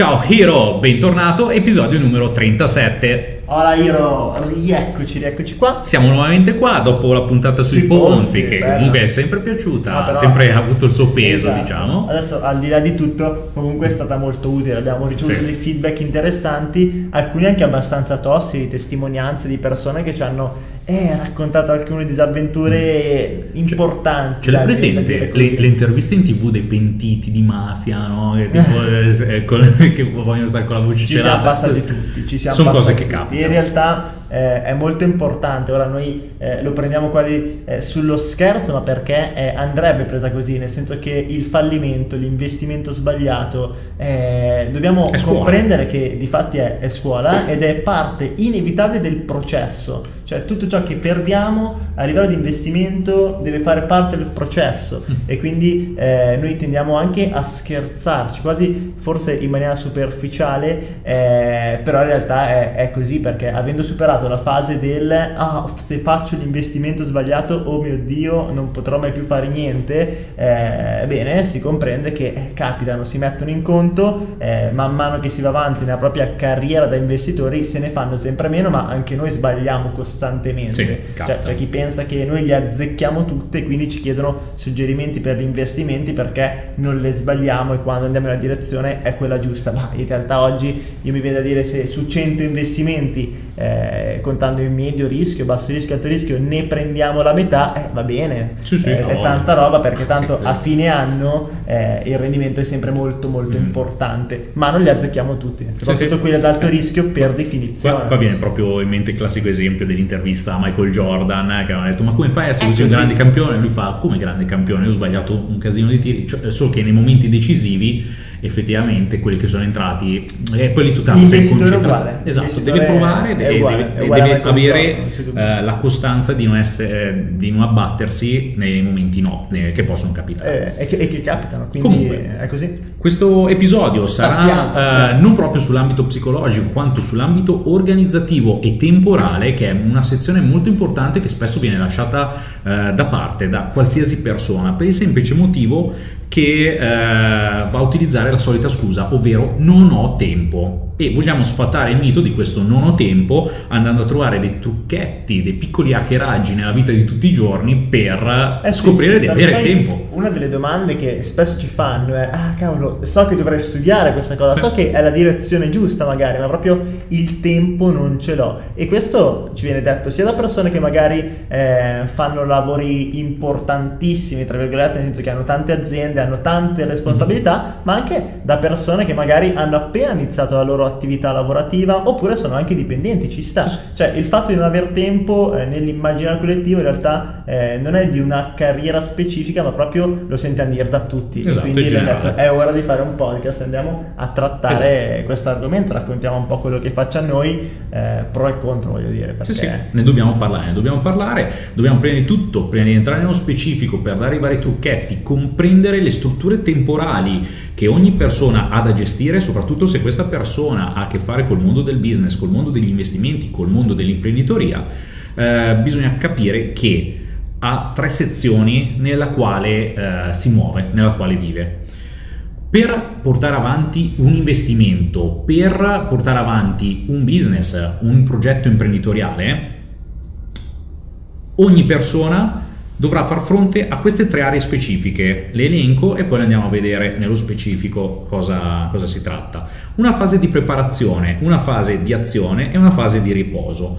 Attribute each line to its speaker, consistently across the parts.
Speaker 1: Ciao Hiro, bentornato, episodio numero 37.
Speaker 2: Hola Hiro, rieccoci, rieccoci qua.
Speaker 1: Siamo nuovamente qua dopo la puntata sui,
Speaker 2: Sui
Speaker 1: ponzi,
Speaker 2: ponzi,
Speaker 1: che
Speaker 2: bello.
Speaker 1: comunque è sempre piaciuta,
Speaker 2: No,
Speaker 1: ha
Speaker 2: però-
Speaker 1: sempre avuto il suo peso,
Speaker 2: Esatto.
Speaker 1: diciamo.
Speaker 2: Adesso al di là di tutto, comunque è stata molto utile, abbiamo ricevuto
Speaker 1: Sì.
Speaker 2: dei feedback interessanti, alcuni anche abbastanza tossi, di testimonianze di persone che ci hanno eh, raccontato alcune disavventure importanti.
Speaker 1: Ce l'hai presente le, le interviste in tv dei pentiti di mafia, no? Che, tipo, eh, eh, con- che vogliono stare con la voce
Speaker 2: ci siamo passati tutti, ci siamo
Speaker 1: Sono cose che
Speaker 2: tutti.
Speaker 1: capitano.
Speaker 2: In realtà eh, è molto importante, ora noi eh, lo prendiamo quasi eh, sullo scherzo, ma perché eh, andrebbe presa così, nel senso che il fallimento, l'investimento sbagliato, eh, dobbiamo comprendere che di fatti è, è scuola ed è parte inevitabile del processo, cioè tutto ciò che perdiamo a livello di investimento deve fare parte del processo
Speaker 1: Mm.
Speaker 2: e quindi eh, noi tendiamo anche a scherzarci, quasi forse in maniera superficiale, però in realtà è, è così perché avendo superato la fase del ah, se faccio l'investimento sbagliato, oh mio dio, non potrò mai più fare niente, eh, bene, si comprende che eh, capitano, si mettono in conto, eh, man mano che si va avanti nella propria carriera da investitori se ne fanno sempre meno, ma anche noi sbagliamo costantemente.
Speaker 1: Sì,
Speaker 2: cioè, c'è chi pensa che noi le azzecchiamo tutte e quindi ci chiedono suggerimenti per gli investimenti perché non le sbagliamo e quando andiamo nella direzione è quella giusta. Ma in realtà oggi io mi viene da dire se su 100 investimenti, eh, contando il medio rischio, basso rischio, alto rischio, ne prendiamo la metà, eh, va bene.
Speaker 1: Sì, sì,
Speaker 2: Eh,
Speaker 1: no.
Speaker 2: è tanta roba perché tanto a fine anno eh, il rendimento è sempre molto molto
Speaker 1: Mm.
Speaker 2: importante, ma non li azzecchiamo tutti, soprattutto
Speaker 1: sì.
Speaker 2: quelli ad alto rischio per
Speaker 1: Qua,
Speaker 2: definizione.
Speaker 1: qua viene proprio in mente il classico esempio dell'intervista a Michael Jordan eh, che aveva detto ma come fai a essere
Speaker 2: È
Speaker 1: così un grande campione? Lui fa come grande campione? Io ho sbagliato un casino di tiri, cioè, solo che nei momenti decisivi effettivamente quelli che sono entrati e quelli tutta
Speaker 2: L'investitore è uguale.
Speaker 1: esatto
Speaker 2: L'investitore
Speaker 1: deve provare deve,
Speaker 2: uguale,
Speaker 1: deve- avere eh, la costanza di non, essere, di non abbattersi nei momenti no eh, che possono capitare
Speaker 2: Eh, e, che, e che capitano, quindi
Speaker 1: Comunque.
Speaker 2: è così.
Speaker 1: questo episodio sarà eh, non proprio sull'ambito psicologico quanto sull'ambito organizzativo e temporale che è una sezione molto importante che spesso viene lasciata eh, da parte da qualsiasi persona per il semplice motivo che eh, va a utilizzare la solita scusa ovvero non ho tempo e vogliamo sfatare il mito di questo non ho tempo andando a trovare dei trucchetti dei piccoli hackeraggi nella vita di tutti i giorni per
Speaker 2: Eh
Speaker 1: scoprire
Speaker 2: sì,
Speaker 1: di avere tempo
Speaker 2: Una delle domande che spesso ci fanno è: Ah, cavolo, so che dovrei studiare questa cosa,
Speaker 1: Sì.
Speaker 2: so che è la direzione giusta, magari, ma proprio il tempo non ce l'ho. E questo ci viene detto sia da persone che magari eh, fanno lavori importantissimi, tra virgolette, nel senso che hanno tante aziende, hanno tante responsabilità, ma anche da persone che magari hanno appena iniziato la loro attività lavorativa oppure sono anche dipendenti, ci sta. Cioè, il fatto di non aver tempo eh, nell'immaginario collettivo in realtà eh, non è di una carriera specifica, ma proprio lo sentiamo dire da tutti.
Speaker 1: Esatto,
Speaker 2: e quindi
Speaker 1: in
Speaker 2: abbiamo
Speaker 1: generale.
Speaker 2: detto è ora di fare un podcast, andiamo a trattare questo argomento, raccontiamo un po' quello che faccia noi, eh, pro e contro, voglio dire. Perché
Speaker 1: Sì, sì, ne dobbiamo parlare, ne dobbiamo parlare, dobbiamo prima di tutto, prima di entrare nello specifico, per dare i vari trucchetti, comprendere le strutture temporali che ogni persona ha da gestire, soprattutto se questa persona ha a che fare col mondo del business, col mondo degli investimenti, col mondo dell'imprenditoria, eh, bisogna capire che ha tre sezioni nella quale eh, si muove, nella quale vive. Per portare avanti un investimento, per portare avanti un business, un progetto imprenditoriale, ogni persona dovrà far fronte a queste tre aree specifiche. Le elenco e poi andiamo a vedere nello specifico cosa, cosa si tratta. Una fase di preparazione, una fase di azione e una fase di riposo.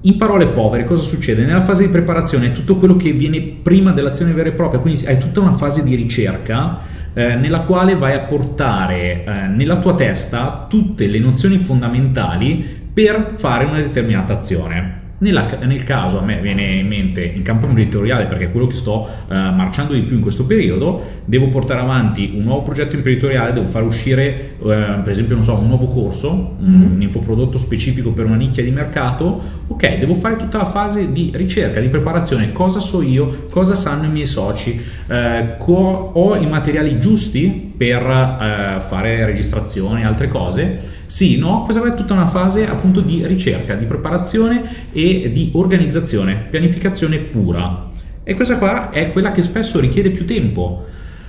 Speaker 1: In parole povere, cosa succede? Nella fase di preparazione è tutto quello che viene prima dell'azione vera e propria, quindi hai tutta una fase di ricerca eh, nella quale vai a portare eh, nella tua testa tutte le nozioni fondamentali per fare una determinata azione. Nella- nel caso a me viene in mente in campo imprenditoriale perché è quello che sto eh, marciando di più in questo periodo, devo portare avanti un nuovo progetto imprenditoriale, devo far uscire eh, per esempio non so, un nuovo corso, un, un infoprodotto specifico per una nicchia di mercato, ok, devo fare tutta la fase di ricerca, di preparazione, cosa so io, cosa sanno i miei soci, eh, co- ho i materiali giusti per eh, fare registrazioni e altre cose. Sì, no, questa è tutta una fase appunto di ricerca, di preparazione e di organizzazione, pianificazione pura. E questa qua è quella che spesso richiede più tempo.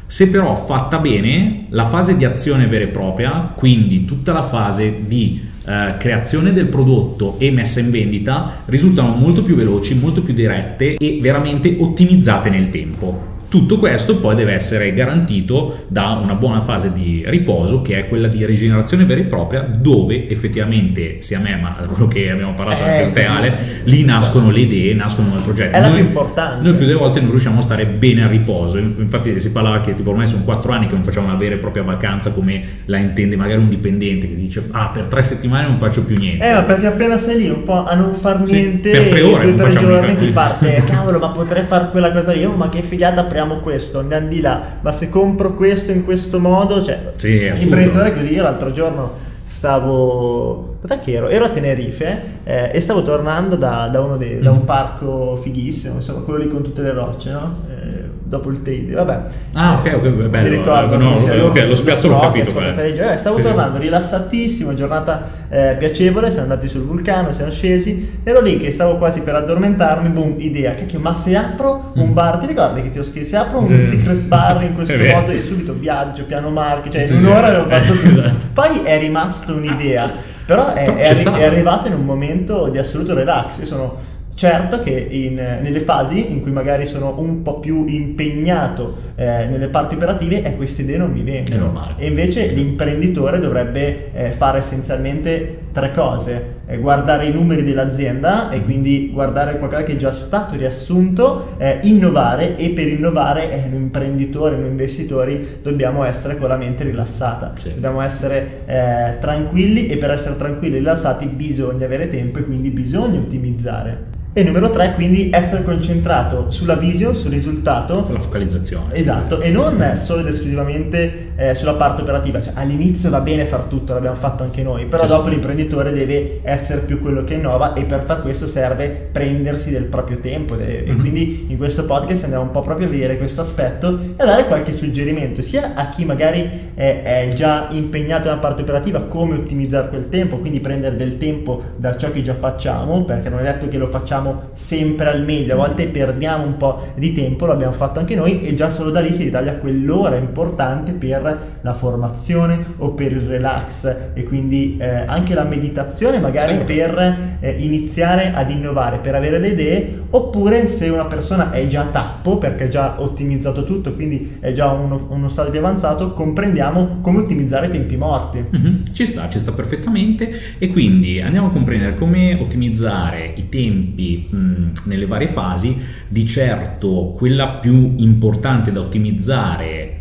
Speaker 1: Se però fatta bene, la fase di azione vera e propria, quindi tutta la fase di eh, creazione del prodotto e messa in vendita, risultano molto più veloci, molto più dirette e veramente ottimizzate nel tempo. Tutto questo poi deve essere garantito da una buona fase di riposo che è quella di rigenerazione vera e propria dove effettivamente sia me ma quello che abbiamo parlato
Speaker 2: Eh,
Speaker 1: anche te. Ale lì nascono le idee, nascono i progetti.
Speaker 2: È la
Speaker 1: Noi-
Speaker 2: più importante.
Speaker 1: Noi più delle volte non riusciamo a stare bene a riposo, infatti si parlava che tipo ormai sono quattro anni che non facciamo una vera e propria vacanza come la intende magari un dipendente che dice ah per tre settimane non faccio più niente.
Speaker 2: Eh, ma perché appena sei lì un po' a non far
Speaker 1: Sì,
Speaker 2: niente,
Speaker 1: per tre ore
Speaker 2: due tre giorni ti parte, cavolo, ma potrei fare quella cosa oh, ma che figata, apriamo questo, andiamo di là, ma se compro questo in questo modo, cioè,
Speaker 1: Sì,
Speaker 2: imprenditore così, io l'altro giorno stavo, dov'è che ero? Ero a Tenerife eh, e stavo tornando da, da uno dei, da
Speaker 1: Mm.
Speaker 2: un parco fighissimo, insomma, quello lì con tutte le rocce, no? Eh, dopo il Teide, vabbè.
Speaker 1: Ah, ok, ok, bello.
Speaker 2: Mi ricordo,
Speaker 1: No,
Speaker 2: come sia,
Speaker 1: ok, lo spiazzo l'ho capito,
Speaker 2: eh, Stavo tornando rilassatissimo, giornata eh, piacevole, siamo andati sul vulcano, siamo scesi, ero lì che stavo quasi per addormentarmi, boom, idea, cacchio, ma se apro un bar, ti ricordi che ti ho scritto, se apro un
Speaker 1: Mm.
Speaker 2: Secret bar in questo modo e subito viaggio, piano marchi, cioè in un'ora avevo fatto tutto.
Speaker 1: Esatto.
Speaker 2: Poi è rimasta un'idea, però è, è arri- è arrivato in un momento di assoluto relax, io sono... Certo che in- nelle fasi in cui magari sono un po' più impegnato eh, nelle parti operative e queste idee non mi vengono.
Speaker 1: È normale.
Speaker 2: E invece l'imprenditore dovrebbe eh, fare essenzialmente tre cose. Eh, guardare i numeri dell'azienda e quindi guardare qualcosa che è già stato riassunto, eh, innovare e per innovare eh, noi imprenditori, noi investitori dobbiamo essere con la mente rilassata,
Speaker 1: Sì.
Speaker 2: dobbiamo essere eh, tranquilli e per essere tranquilli e rilassati bisogna avere tempo e quindi bisogna ottimizzare. E numero tre, quindi essere concentrato sulla vision, sul risultato
Speaker 1: La focalizzazione.
Speaker 2: Esatto, e non solo ed esclusivamente eh, sulla parte operativa, cioè all'inizio va bene far tutto, l'abbiamo fatto anche noi, però
Speaker 1: Sì,
Speaker 2: dopo l'imprenditore deve essere più quello che innova e per far questo serve prendersi del proprio tempo de- e
Speaker 1: Mhm.
Speaker 2: quindi in questo podcast andiamo un po' proprio a vedere questo aspetto e a dare qualche suggerimento sia a chi magari è, è già impegnato nella parte operativa come ottimizzare quel tempo, quindi prendere del tempo da ciò che già facciamo, perché non è detto che lo facciamo sempre al meglio, a volte perdiamo un po' di tempo, lo abbiamo fatto anche noi e già solo da lì si ritaglia quell'ora importante per la formazione o per il relax e quindi eh, anche la meditazione magari
Speaker 1: Sì.
Speaker 2: per eh, iniziare ad innovare, per avere le idee, oppure se una persona è già a tappo perché ha già ottimizzato tutto, quindi è già uno, uno stadio più avanzato, comprendiamo come ottimizzare i tempi morti.
Speaker 1: Mhm, Ci sta, ci sta perfettamente e quindi andiamo a comprendere come ottimizzare i tempi mh, nelle varie fasi. Di certo quella più importante da ottimizzare,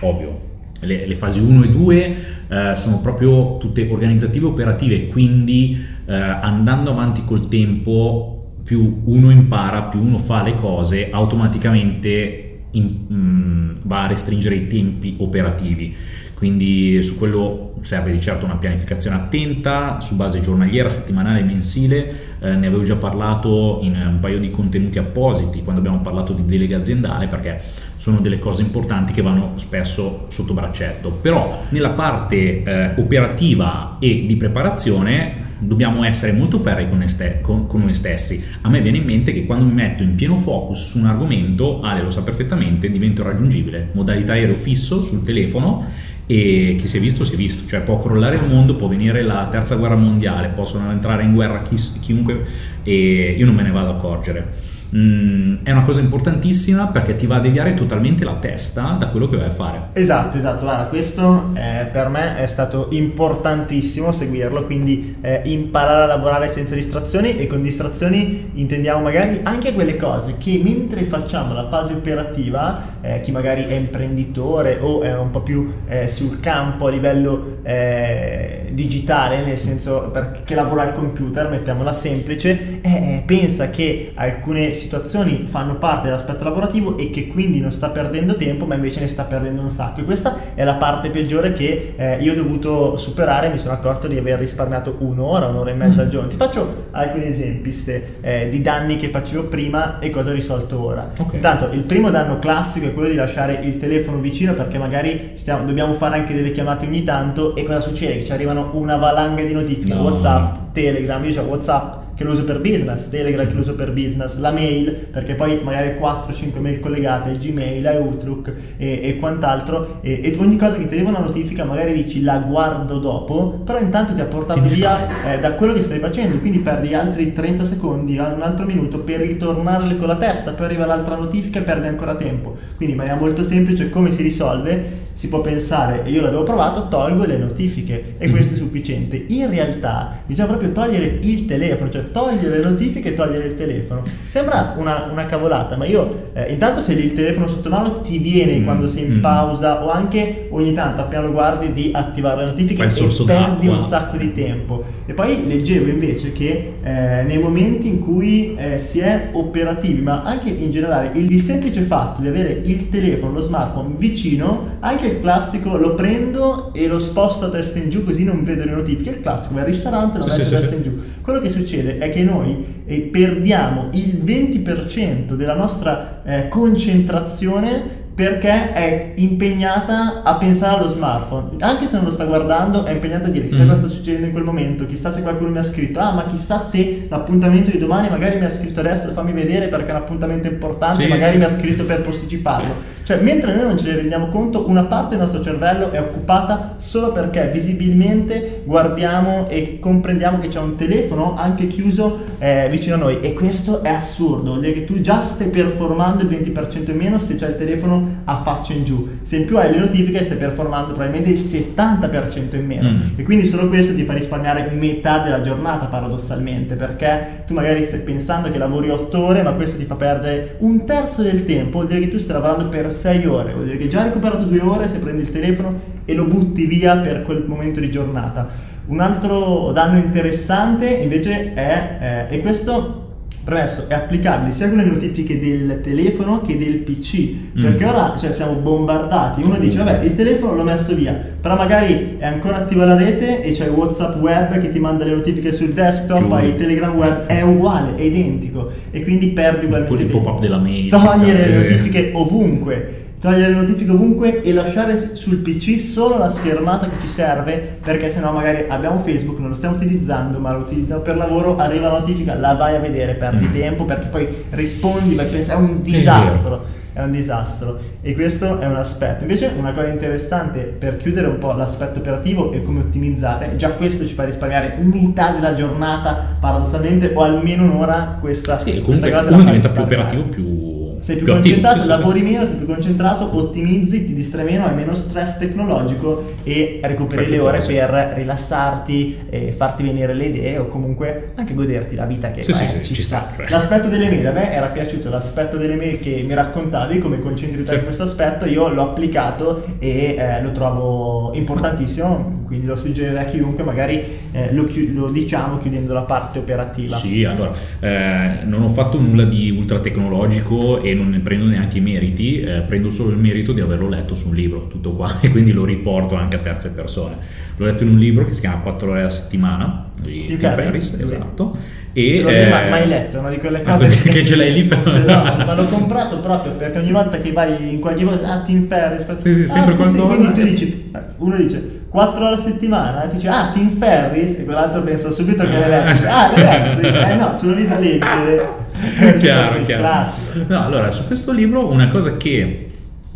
Speaker 1: ovvio, le, le fasi 1 e 2 eh, sono proprio tutte organizzative e operative, quindi eh, andando avanti col tempo più uno impara, più uno fa le cose, automaticamente in- mh, va a restringere i tempi operativi. Quindi su quello serve di certo una pianificazione attenta, su base giornaliera, settimanale, mensile. Eh, ne avevo già parlato in un paio di contenuti appositi quando abbiamo parlato di delega aziendale perché sono delle cose importanti che vanno spesso sotto braccetto. Però nella parte eh, operativa e di preparazione dobbiamo essere molto ferri con, este- con- con noi stessi. A me viene in mente che quando mi metto in pieno focus su un argomento, Ale lo sa perfettamente, divento raggiungibile, modalità aereo fisso sul telefono e chi si è visto si è visto, cioè può crollare il mondo, può venire la terza guerra mondiale, possono entrare in guerra chi- chiunque e io non me ne vado a accorgere. Mm, è una cosa importantissima perché ti va a deviare totalmente la testa da quello che vai a fare.
Speaker 2: Esatto, esatto, guarda, questo eh, per me è stato importantissimo seguirlo, quindi eh, imparare a lavorare senza distrazioni e con distrazioni intendiamo magari anche quelle cose che mentre facciamo la fase operativa, eh, chi magari è imprenditore o è un po' più eh, sul campo a livello eh, digitale, nel senso perché lavora al computer, mettiamola semplice, eh, eh, pensa che alcune situazioni fanno parte dell'aspetto lavorativo e che quindi non sta perdendo tempo, ma invece ne sta perdendo un sacco. E questa è la parte peggiore che eh, io ho dovuto superare. Mi sono accorto di aver risparmiato un'ora, un'ora e mezza al
Speaker 1: Mm.
Speaker 2: giorno. Ti faccio alcuni esempi ste, eh, di danni che facevo prima e cosa ho risolto ora.
Speaker 1: Ok.
Speaker 2: Intanto, il primo danno classico è quello di lasciare il telefono vicino perché magari stiamo- dobbiamo fare anche delle chiamate ogni tanto. E cosa succede? Che ci arrivano una valanga di notifiche,
Speaker 1: No.
Speaker 2: WhatsApp, Telegram. Io ho WhatsApp che lo uso per business, Telegram che lo uso per business, la mail perché poi magari 4-5 mail collegate, Gmail, Outlook e, e quant'altro e, e, ogni cosa che ti arriva una notifica magari dici la guardo dopo, però intanto ti ha portato ti via eh, da quello che stai facendo, quindi perdi altri 30 secondi, un altro minuto per ritornare con la testa, poi arriva l'altra notifica e perdi ancora tempo. Quindi in maniera molto semplice come si risolve? Si può pensare, e io l'avevo provato, tolgo le notifiche e mm. questo è sufficiente. In realtà bisogna proprio togliere il telefono, cioè togliere le notifiche e togliere il telefono. Sembra una, una cavolata, ma io eh, intanto se il telefono sotto mano ti viene mm. quando sei in mm. pausa o anche ogni tanto appena lo guardi di attivare le notifiche e perdi un sacco di tempo. E poi leggevo invece che eh, nei momenti in cui eh, si è operativi, ma anche in generale, il, il semplice fatto di avere il telefono, lo smartphone vicino, anche il classico lo prendo e lo sposto a testa in giù così non vedo le notifiche, il classico vai al ristorante e lo sì, metto sì, a testa sì. in giù. Quello che succede è che noi eh, perdiamo il 20% della nostra eh, concentrazione perché è impegnata a pensare allo smartphone, anche se non lo sta guardando, è impegnata a dire chissà mm. cosa sta succedendo in quel momento, chissà se qualcuno mi ha scritto, ah ma chissà se l'appuntamento di domani magari mi ha scritto adesso, fammi vedere perché è un appuntamento importante, sì. magari mi ha scritto per posticiparlo. Cioè, mentre noi non ce ne rendiamo conto, una parte del nostro cervello è occupata solo perché visibilmente guardiamo e comprendiamo che c'è un telefono anche chiuso eh, vicino a noi e questo è assurdo, vuol dire che tu già stai performando il 20% in meno se c'è il telefono a faccia in giù. Se in più hai le notifiche stai performando probabilmente il 70% in meno. Mm. E quindi solo questo ti fa risparmiare metà della giornata paradossalmente, perché tu magari stai pensando che lavori 8 ore, ma questo ti fa perdere un terzo del tempo, vuol dire che tu stai lavorando per 6 ore, vuol dire che già hai recuperato 2 ore se prendi il telefono e lo butti via per quel momento di giornata. Un altro danno interessante invece è, eh, e questo Premesso, è applicabile sia con le notifiche del telefono che del PC, perché mm. ora cioè, siamo bombardati. Uno dice, vabbè, il telefono l'ho messo via, però magari è ancora attiva la rete e c'è WhatsApp web che ti manda le notifiche sul desktop, hai il Telegram web, è uguale, è identico, e quindi perdi ugualmente.
Speaker 1: Il pop-up della mail.
Speaker 2: Togliere le notifiche ovunque togliere le notifiche ovunque e lasciare sul PC solo la schermata che ci serve perché sennò magari abbiamo Facebook, non lo stiamo utilizzando ma lo utilizziamo per lavoro, arriva la notifica, la vai a vedere, perdi mm. tempo perché poi rispondi, ma pensi, è un disastro. È, un disastro e questo è un aspetto. Invece una cosa interessante per chiudere un po' l'aspetto operativo e come ottimizzare, già questo ci fa risparmiare metà della giornata paradossalmente o almeno un'ora questa,
Speaker 1: sì, questa cosa uno diventa più operativo più
Speaker 2: sei più, più concentrato, attivo, lavori meno, sei più concentrato, ottimizzi, ti distrai meno, hai meno stress tecnologico e recuperi le ore per rilassarti, farti venire le idee o comunque anche goderti la vita che sì, beh, sì, ci, ci sta. sta. L'aspetto delle mail, a me era piaciuto l'aspetto delle mail che mi raccontavi, come concentri te in questo aspetto, io l'ho applicato e eh, lo trovo importantissimo, quindi lo suggerirei a chiunque, magari eh, lo, chi- lo, diciamo chiudendo la parte operativa.
Speaker 1: Sì, allora, eh, non ho fatto nulla di ultra tecnologico e non ne prendo neanche i meriti, eh, prendo solo il merito di averlo letto su un libro, tutto qua, e quindi lo riporto anche a terze persone. L'ho letto in un libro che si chiama 4 ore a settimana di Tim Ferris, Ferris esatto.
Speaker 2: E, non eh, mai, mai letto, una di quelle ah, cose
Speaker 1: che, che ce l'hai lì per...
Speaker 2: ce l'ho, ma l'ho comprato proprio perché ogni volta che vai in qualche cosa, ah Tim Ferris,
Speaker 1: sì, sì, sempre ah, sì, sì,
Speaker 2: quindi tu dici, uno dice 4 ore a settimana e dice ah Tim Ferris e quell'altro pensa subito che l'hai letto ah l'hai letto eh no ce l'ho lì da leggere
Speaker 1: chiaro, chiaro. no allora su questo libro una cosa che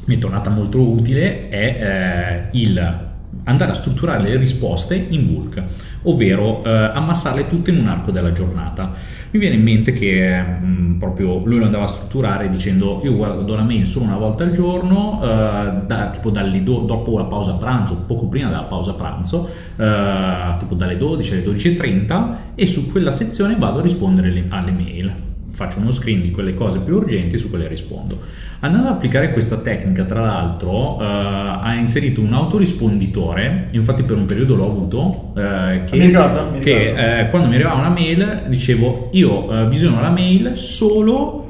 Speaker 1: mi è tornata molto utile è eh, il andare a strutturare le risposte in bulk, ovvero eh, ammassarle tutte in un arco della giornata. Mi viene in mente che mh, mm, proprio lui lo andava a strutturare dicendo io guardo la mail solo una volta al giorno, eh, da, tipo dalle do, dopo la pausa pranzo, poco prima della pausa pranzo, eh, tipo dalle 12 alle 12.30 e su quella sezione vado a rispondere alle mail faccio uno screen di quelle cose più urgenti su quelle rispondo. Andando ad applicare questa tecnica, tra l'altro, eh, ha inserito un autorisponditore, infatti per un periodo l'ho avuto, eh, che,
Speaker 2: mi ricordo, mi
Speaker 1: che eh, quando mi arrivava una mail dicevo io eh, visiono la mail solo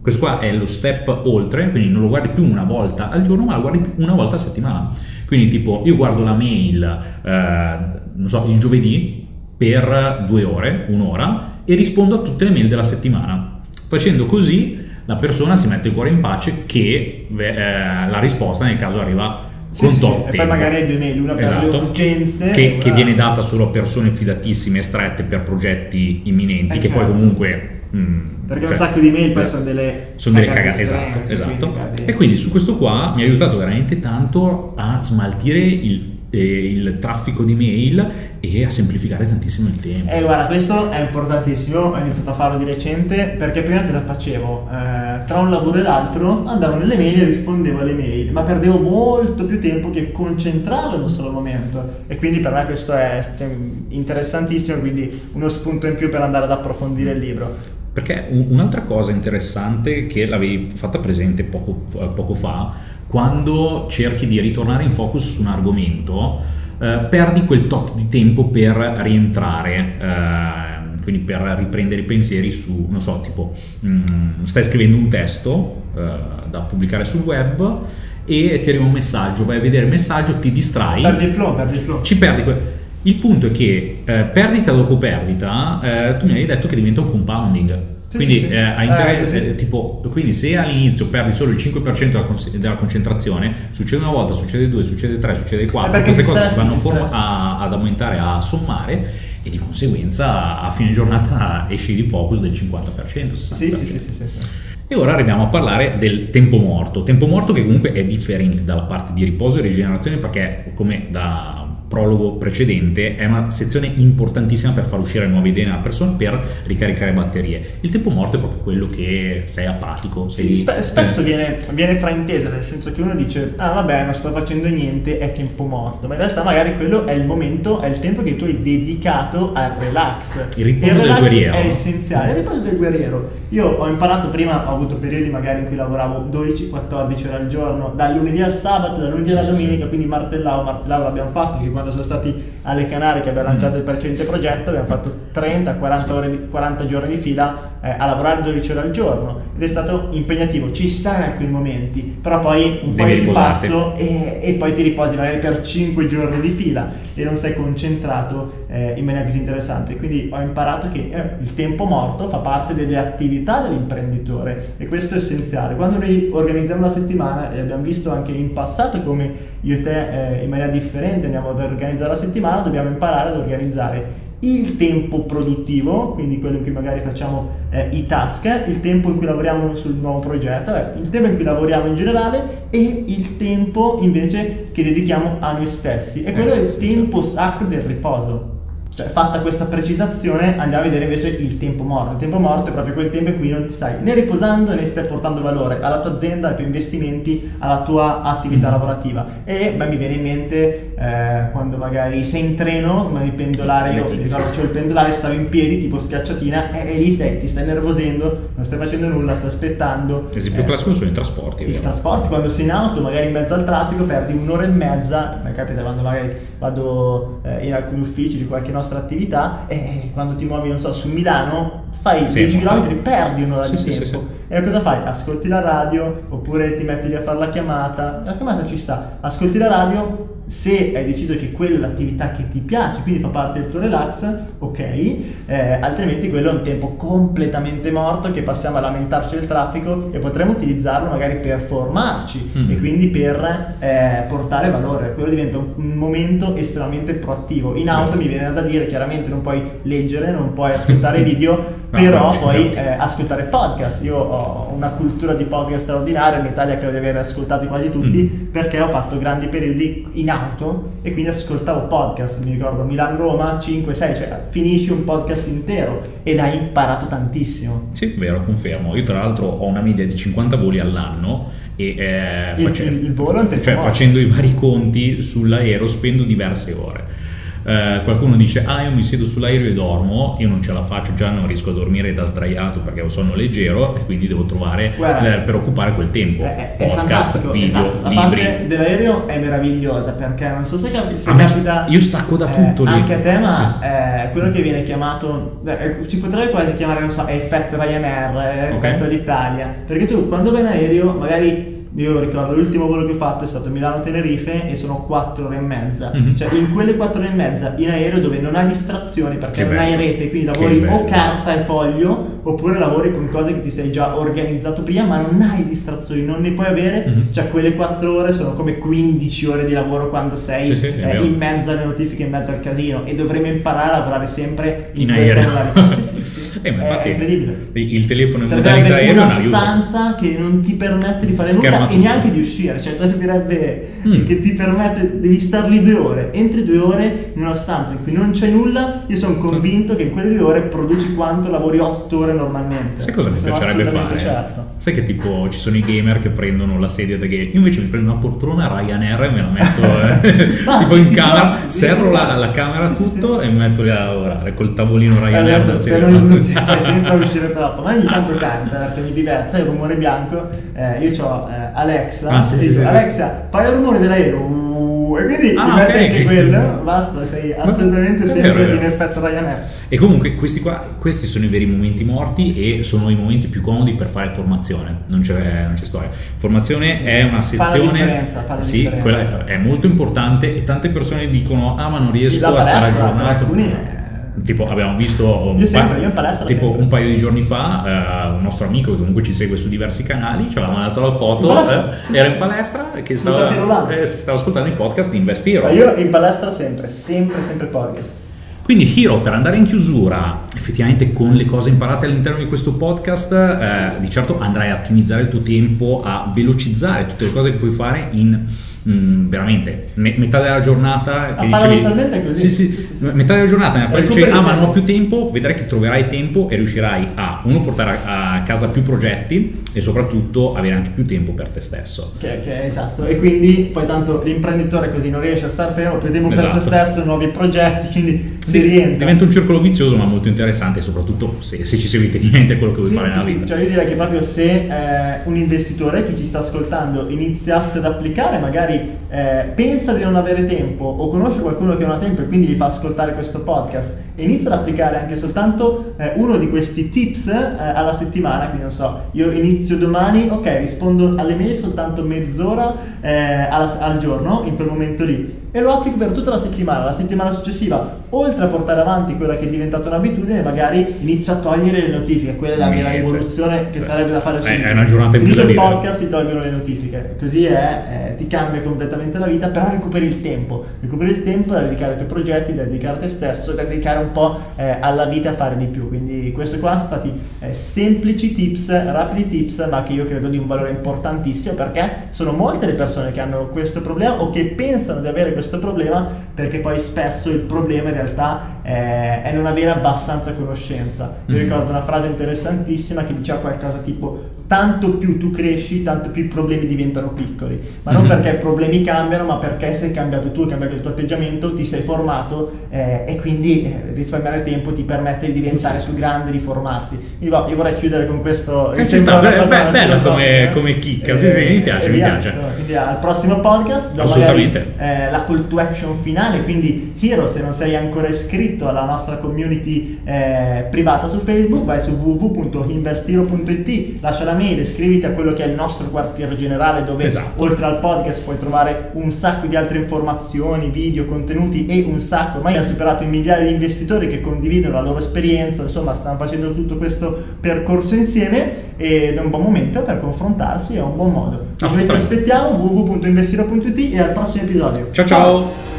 Speaker 1: questo qua è lo step oltre, quindi non lo guardi più una volta al giorno, ma lo guardi una volta a settimana. Quindi tipo io guardo la mail, eh, non so, il giovedì per due ore, un'ora, e rispondo a tutte le mail della settimana. Facendo così la persona si mette il cuore in pace che eh, la risposta nel caso arriva
Speaker 2: Sì,
Speaker 1: con
Speaker 2: sì, sì. E poi magari hai due mail, una per le
Speaker 1: Esatto.
Speaker 2: urgenze
Speaker 1: che, che viene data solo a persone fidatissime e strette per progetti imminenti,
Speaker 2: Eh,
Speaker 1: che poi
Speaker 2: certo.
Speaker 1: comunque... mm,
Speaker 2: Perché
Speaker 1: cioè,
Speaker 2: un sacco di mail poi
Speaker 1: eh,
Speaker 2: sono delle
Speaker 1: sono delle
Speaker 2: cagate estreme,
Speaker 1: esatto,
Speaker 2: quindi
Speaker 1: esatto. E quindi su questo qua mi ha aiutato veramente tanto a smaltire il, il traffico di mail e a semplificare tantissimo il tempo.
Speaker 2: Eh guarda, questo è importantissimo, ho iniziato a farlo di recente perché prima cosa facevo? Eh, tra un lavoro e l'altro andavo nelle mail e rispondevo alle mail, ma perdevo molto più tempo che concentrarlo in un solo momento e quindi per me questo è interessantissimo, quindi uno spunto in più per andare ad approfondire il libro.
Speaker 1: Perché un- un'altra cosa interessante che l'avevi fatta presente poco, poco fa, quando cerchi di ritornare in focus su un argomento, eh, perdi quel tot di tempo per rientrare, eh, quindi per riprendere i pensieri su, non so, tipo, mm, stai scrivendo un testo eh, da pubblicare sul web e ti arriva un messaggio, vai a vedere il messaggio, ti distrai
Speaker 2: Perdi il flow, perdi il flow.
Speaker 1: ci perdi que- il punto è che eh, perdita dopo perdita eh, tu mi hai detto che diventa un compounding
Speaker 2: Sì,
Speaker 1: quindi
Speaker 2: sì, sì.
Speaker 1: eh, a
Speaker 2: Eh,
Speaker 1: inter-
Speaker 2: così.
Speaker 1: eh, tipo, quindi se all'inizio perdi solo il 5% della, cons- della concentrazione succede una volta, succede due, succede tre, succede quattro queste cose si vanno form- a- ad aumentare, a sommare e di conseguenza a fine giornata esci di focus del 50% 60%.
Speaker 2: Sì, sì, sì, sì, sì, sì.
Speaker 1: E ora arriviamo a parlare del tempo morto. Tempo morto che comunque è differente dalla parte di riposo e rigenerazione perché, come da prologo precedente, è una sezione importantissima per far uscire nuove idee nella persona per ricaricare batterie. Il tempo morto è proprio quello che sei apatico. Sei
Speaker 2: Sì, spe- spesso viene, viene frainteso, nel senso che uno dice, ah vabbè, non sto facendo niente, è tempo morto, ma in realtà magari quello è il momento, è il tempo che tu hai dedicato al relax.
Speaker 1: Il riposo del
Speaker 2: relax
Speaker 1: guerriero.
Speaker 2: È essenziale, il riposo del guerriero. Io ho imparato prima, ho avuto periodi magari in cui lavoravo 12-14 ore al giorno, dal lunedì al sabato, dal lunedì alla
Speaker 1: sì,
Speaker 2: domenica,
Speaker 1: sì.
Speaker 2: quindi martellavo, martellavo l'abbiamo fatto, che quando sono stati alle Canarie che abbiamo
Speaker 1: Mm.
Speaker 2: lanciato il precedente progetto, abbiamo fatto 30-40 ore di- 40 giorni di fila eh, a lavorare 12 ore al giorno ed è stato impegnativo, ci sta in alcuni momenti, però poi un po' di pazzo e, e poi ti riposi magari per 5 giorni di fila e non sei concentrato eh, in maniera così interessante. Quindi ho imparato che eh, il tempo morto fa parte delle attività dell'imprenditore e questo è essenziale. Quando noi organizziamo una settimana, e abbiamo visto anche in passato come io e te eh, in maniera differente andiamo ad organizzare la settimana, dobbiamo imparare ad organizzare il tempo produttivo, quindi quello in cui magari facciamo eh, i task, il tempo in cui lavoriamo sul nuovo progetto, eh, il tempo in cui lavoriamo in generale e il tempo invece che dedichiamo a noi stessi. E quello
Speaker 1: Eh,
Speaker 2: è il tempo sacro del riposo. Cioè, fatta questa precisazione, andiamo a vedere invece il tempo morto. Il tempo morto è proprio quel tempo in cui non ti stai né riposando né stai portando valore alla tua azienda, ai tuoi investimenti, alla tua attività
Speaker 1: Mm.
Speaker 2: lavorativa. E beh, mi viene in mente eh, quando magari sei in treno, come il pendolare, io ricordo facevo il pendolare, stavo in piedi tipo schiacciatina e, e lì sei, ti stai nervosendo, non stai facendo nulla, stai aspettando.
Speaker 1: L'esempio
Speaker 2: Eh,
Speaker 1: classico sono i trasporti. vero.
Speaker 2: trasporto, quando sei in auto, magari in mezzo al traffico, perdi un'ora e mezza. Mi capita quando magari vado eh, in alcuni uffici di qualche nostra attività e quando ti muovi, non so, su Milano, fai
Speaker 1: Sì,
Speaker 2: 10
Speaker 1: ma-
Speaker 2: km, perdi un'ora
Speaker 1: Sì,
Speaker 2: di
Speaker 1: sì,
Speaker 2: tempo. E cosa fai? Ascolti la radio oppure ti metti lì a fare la chiamata. La chiamata ci sta. Ascolti la radio. Se hai deciso che quella è l'attività che ti piace, quindi fa parte del tuo relax, ok, eh, altrimenti quello è un tempo completamente morto che passiamo a lamentarci del traffico e potremmo utilizzarlo magari per formarci
Speaker 1: Mm.
Speaker 2: e quindi per eh, portare valore. Quello diventa un, momento estremamente proattivo. In auto mi viene da dire, chiaramente non puoi leggere, non puoi ascoltare video,
Speaker 1: No,
Speaker 2: però
Speaker 1: sì,
Speaker 2: puoi eh, ascoltare podcast. Io ho una cultura di podcast straordinaria, in Italia credo di aver ascoltati quasi tutti,
Speaker 1: Mm.
Speaker 2: perché ho fatto grandi periodi in auto e quindi ascoltavo podcast. Mi ricordo Milano-Roma 5-6, cioè finisci un podcast intero ed hai imparato tantissimo.
Speaker 1: Sì, vero, confermo. Io tra l'altro ho una media di 50 voli all'anno e eh,
Speaker 2: Il- il- il tempo
Speaker 1: cioè, facendo i vari conti sull'aereo spendo diverse ore. Eh, qualcuno dice ah io mi siedo sull'aereo e dormo io non ce la faccio già non riesco a dormire da sdraiato perché ho sonno leggero e quindi devo trovare
Speaker 2: Guarda,
Speaker 1: eh, per occupare quel tempo.
Speaker 2: È, è-
Speaker 1: podcast video
Speaker 2: esatto. La
Speaker 1: libri.
Speaker 2: parte dell'aereo è meravigliosa perché non so se, capi- se capita
Speaker 1: io stacco da
Speaker 2: eh,
Speaker 1: tutto lì.
Speaker 2: anche a te ma eh, quello che viene chiamato si potrebbe quasi chiamare non so effetto Ryanair effetto l'Italia. Perché tu quando vai in aereo magari io ricordo l'ultimo volo che ho fatto è stato Milano-Tenerife e sono 4 ore e mezza
Speaker 1: Mhm.
Speaker 2: cioè in quelle 4 ore e mezza in aereo dove non hai distrazioni perché
Speaker 1: Che
Speaker 2: non
Speaker 1: bello.
Speaker 2: hai rete quindi lavori o carta e foglio oppure lavori con cose che ti sei già organizzato prima ma non hai distrazioni, non ne puoi avere,
Speaker 1: Mhm.
Speaker 2: cioè quelle 4 ore sono come 15 ore di lavoro quando sei
Speaker 1: Sì, sì,
Speaker 2: eh, in mezzo alle notifiche, in mezzo al casino e dovremmo imparare a lavorare sempre in,
Speaker 1: In
Speaker 2: questa modalità. Sì.
Speaker 1: Eh, ma
Speaker 2: È-
Speaker 1: infatti
Speaker 2: è incredibile.
Speaker 1: il telefono in modalità aereo è
Speaker 2: una stanza che non ti permette di fare nulla e neanche di uscire, cioè servirebbe
Speaker 1: Mm.
Speaker 2: che ti permette, devi star lì due ore, entri due ore in una stanza in cui non c'è nulla, io sono convinto che in quelle due ore produci quanto lavori otto ore normalmente.
Speaker 1: Sai cosa mi
Speaker 2: Sono
Speaker 1: piacerebbe fare?
Speaker 2: Certo.
Speaker 1: Sai che tipo ci sono i gamer che prendono la sedia da game. Io invece mi prendo una poltrona Ryanair e me la metto eh,
Speaker 2: Ah,
Speaker 1: tipo in camera, serro la, la camera
Speaker 2: Sì, sì,
Speaker 1: tutto
Speaker 2: sì.
Speaker 1: e mi metto lì a lavorare col tavolino Ryanair.
Speaker 2: Adesso
Speaker 1: senza
Speaker 2: per non, senza uscire troppo, ma ogni tanto canta perché mi diverte, sai il rumore bianco, eh, io ho Alexa,
Speaker 1: Ah, sì.
Speaker 2: Alexa fai il rumore dell'aereo, uh, e quindi
Speaker 1: Ah,
Speaker 2: ti metti
Speaker 1: ok.
Speaker 2: anche quello, basta, sei assolutamente
Speaker 1: vero,
Speaker 2: sempre
Speaker 1: vero.
Speaker 2: in effetto Ryanair.
Speaker 1: E comunque questi qua, questi sono i veri momenti morti e sono i momenti più comodi per fare formazione, non c'è, non c'è storia. Formazione
Speaker 2: Sì.
Speaker 1: è una
Speaker 2: Fa la
Speaker 1: sezione,
Speaker 2: differenza, fa la
Speaker 1: sì,
Speaker 2: differenza.
Speaker 1: quella è, è molto importante e tante persone dicono ah ma non riesco a stare aggiornato.
Speaker 2: alcuni è-
Speaker 1: Tipo abbiamo visto un
Speaker 2: sempre, palestra
Speaker 1: tipo un paio di giorni fa eh, un nostro amico che comunque ci segue su diversi canali ci aveva mandato la foto, eh, era in palestra che stava, eh, stava ascoltando il podcast di Invest Hero.
Speaker 2: Ma io in palestra sempre, sempre, sempre podcast.
Speaker 1: Quindi Hiro, per andare in chiusura, effettivamente con le cose imparate all'interno di questo podcast, eh, di certo andrai a ottimizzare il tuo tempo, a velocizzare tutte le cose che puoi fare in mm, veramente me- metà della giornata.
Speaker 2: Ah, paradossalmente è così.
Speaker 1: Sì, sì,
Speaker 2: Sì,
Speaker 1: metà della giornata nella quale dicevi, ah ma non ho
Speaker 2: tempo."
Speaker 1: più tempo, vedrai che troverai tempo e riuscirai a, uno, portare a, a casa più progetti e soprattutto avere anche più tempo per te stesso.
Speaker 2: Che, che è esatto, e quindi poi tanto l'imprenditore così non riesce a star fermo, più tempo per se
Speaker 1: Esatto.
Speaker 2: stesso, nuovi progetti, quindi si rientra.
Speaker 1: diventa un circolo vizioso ma molto interessante, soprattutto se, se ci seguite in mente quello che vuoi fare nella vita.
Speaker 2: Cioè io direi che proprio se eh, un investitore che ci sta ascoltando iniziasse ad applicare, magari eh, pensa di non avere tempo o conosce qualcuno che non ha tempo e quindi gli fa ascoltare questo podcast e inizia ad applicare anche soltanto eh, uno di questi tips eh, alla settimana, quindi non so, io inizio domani, ok, rispondo alle mail soltanto mezz'ora eh, alla- al giorno in quel momento lì e lo applico per tutta la settimana. La settimana successiva, oltre a portare avanti quella che è diventata un'abitudine, magari inizio a togliere le notifiche. Quella è la vera rivoluzione che sarebbe da fare subito.
Speaker 1: è una giornata in più da
Speaker 2: il podcast si tolgono le notifiche. Così è, eh, ti cambia completamente la vita, però recuperi il tempo. Recuperi il tempo da dedicare ai tuoi progetti, da dedicare a te stesso, da dedicare un po' eh, alla vita a fare di più. Quindi questi qua sono stati eh, semplici tips, rapidi tips, ma che io credo di un valore importantissimo perché sono molte le persone che hanno questo problema o che pensano di avere questo problema perché poi spesso il problema in realtà eh, è non avere abbastanza conoscenza. Io
Speaker 1: Mhm.
Speaker 2: ricordo una frase interessantissima che diceva qualcosa tipo tanto più tu cresci, tanto più i problemi diventano piccoli, ma non
Speaker 1: Mhm.
Speaker 2: perché i problemi cambiano, ma perché sei cambiato tu, hai cambiato il tuo atteggiamento, ti sei formato eh, e quindi eh, risparmiare tempo ti permette di diventare più grande, di formarti. Io, vo- io vorrei chiudere con questo.
Speaker 1: Eh,
Speaker 2: mi
Speaker 1: ci sta, be- be-
Speaker 2: filosofica,
Speaker 1: come- come chicca, sì, sì, mi piace,
Speaker 2: e
Speaker 1: mi piace.
Speaker 2: Al prossimo podcast do
Speaker 1: Assolutamente.
Speaker 2: magari, eh, la call to action finale, quindi Hero se non sei ancora iscritto alla nostra community eh, privata su Facebook vai su www.investiro.it lascia la mail, iscriviti a quello che è il nostro quartiere generale dove
Speaker 1: Esatto.
Speaker 2: oltre al podcast puoi trovare un sacco di altre informazioni, video, contenuti e un sacco, ormai ha superato i migliaia di investitori che condividono la loro esperienza, insomma stanno facendo tutto questo percorso insieme ed è un buon momento per confrontarsi, è un buon modo. Noi ti aspettiamo www.investiro.it e al prossimo episodio.
Speaker 1: Ciao ciao!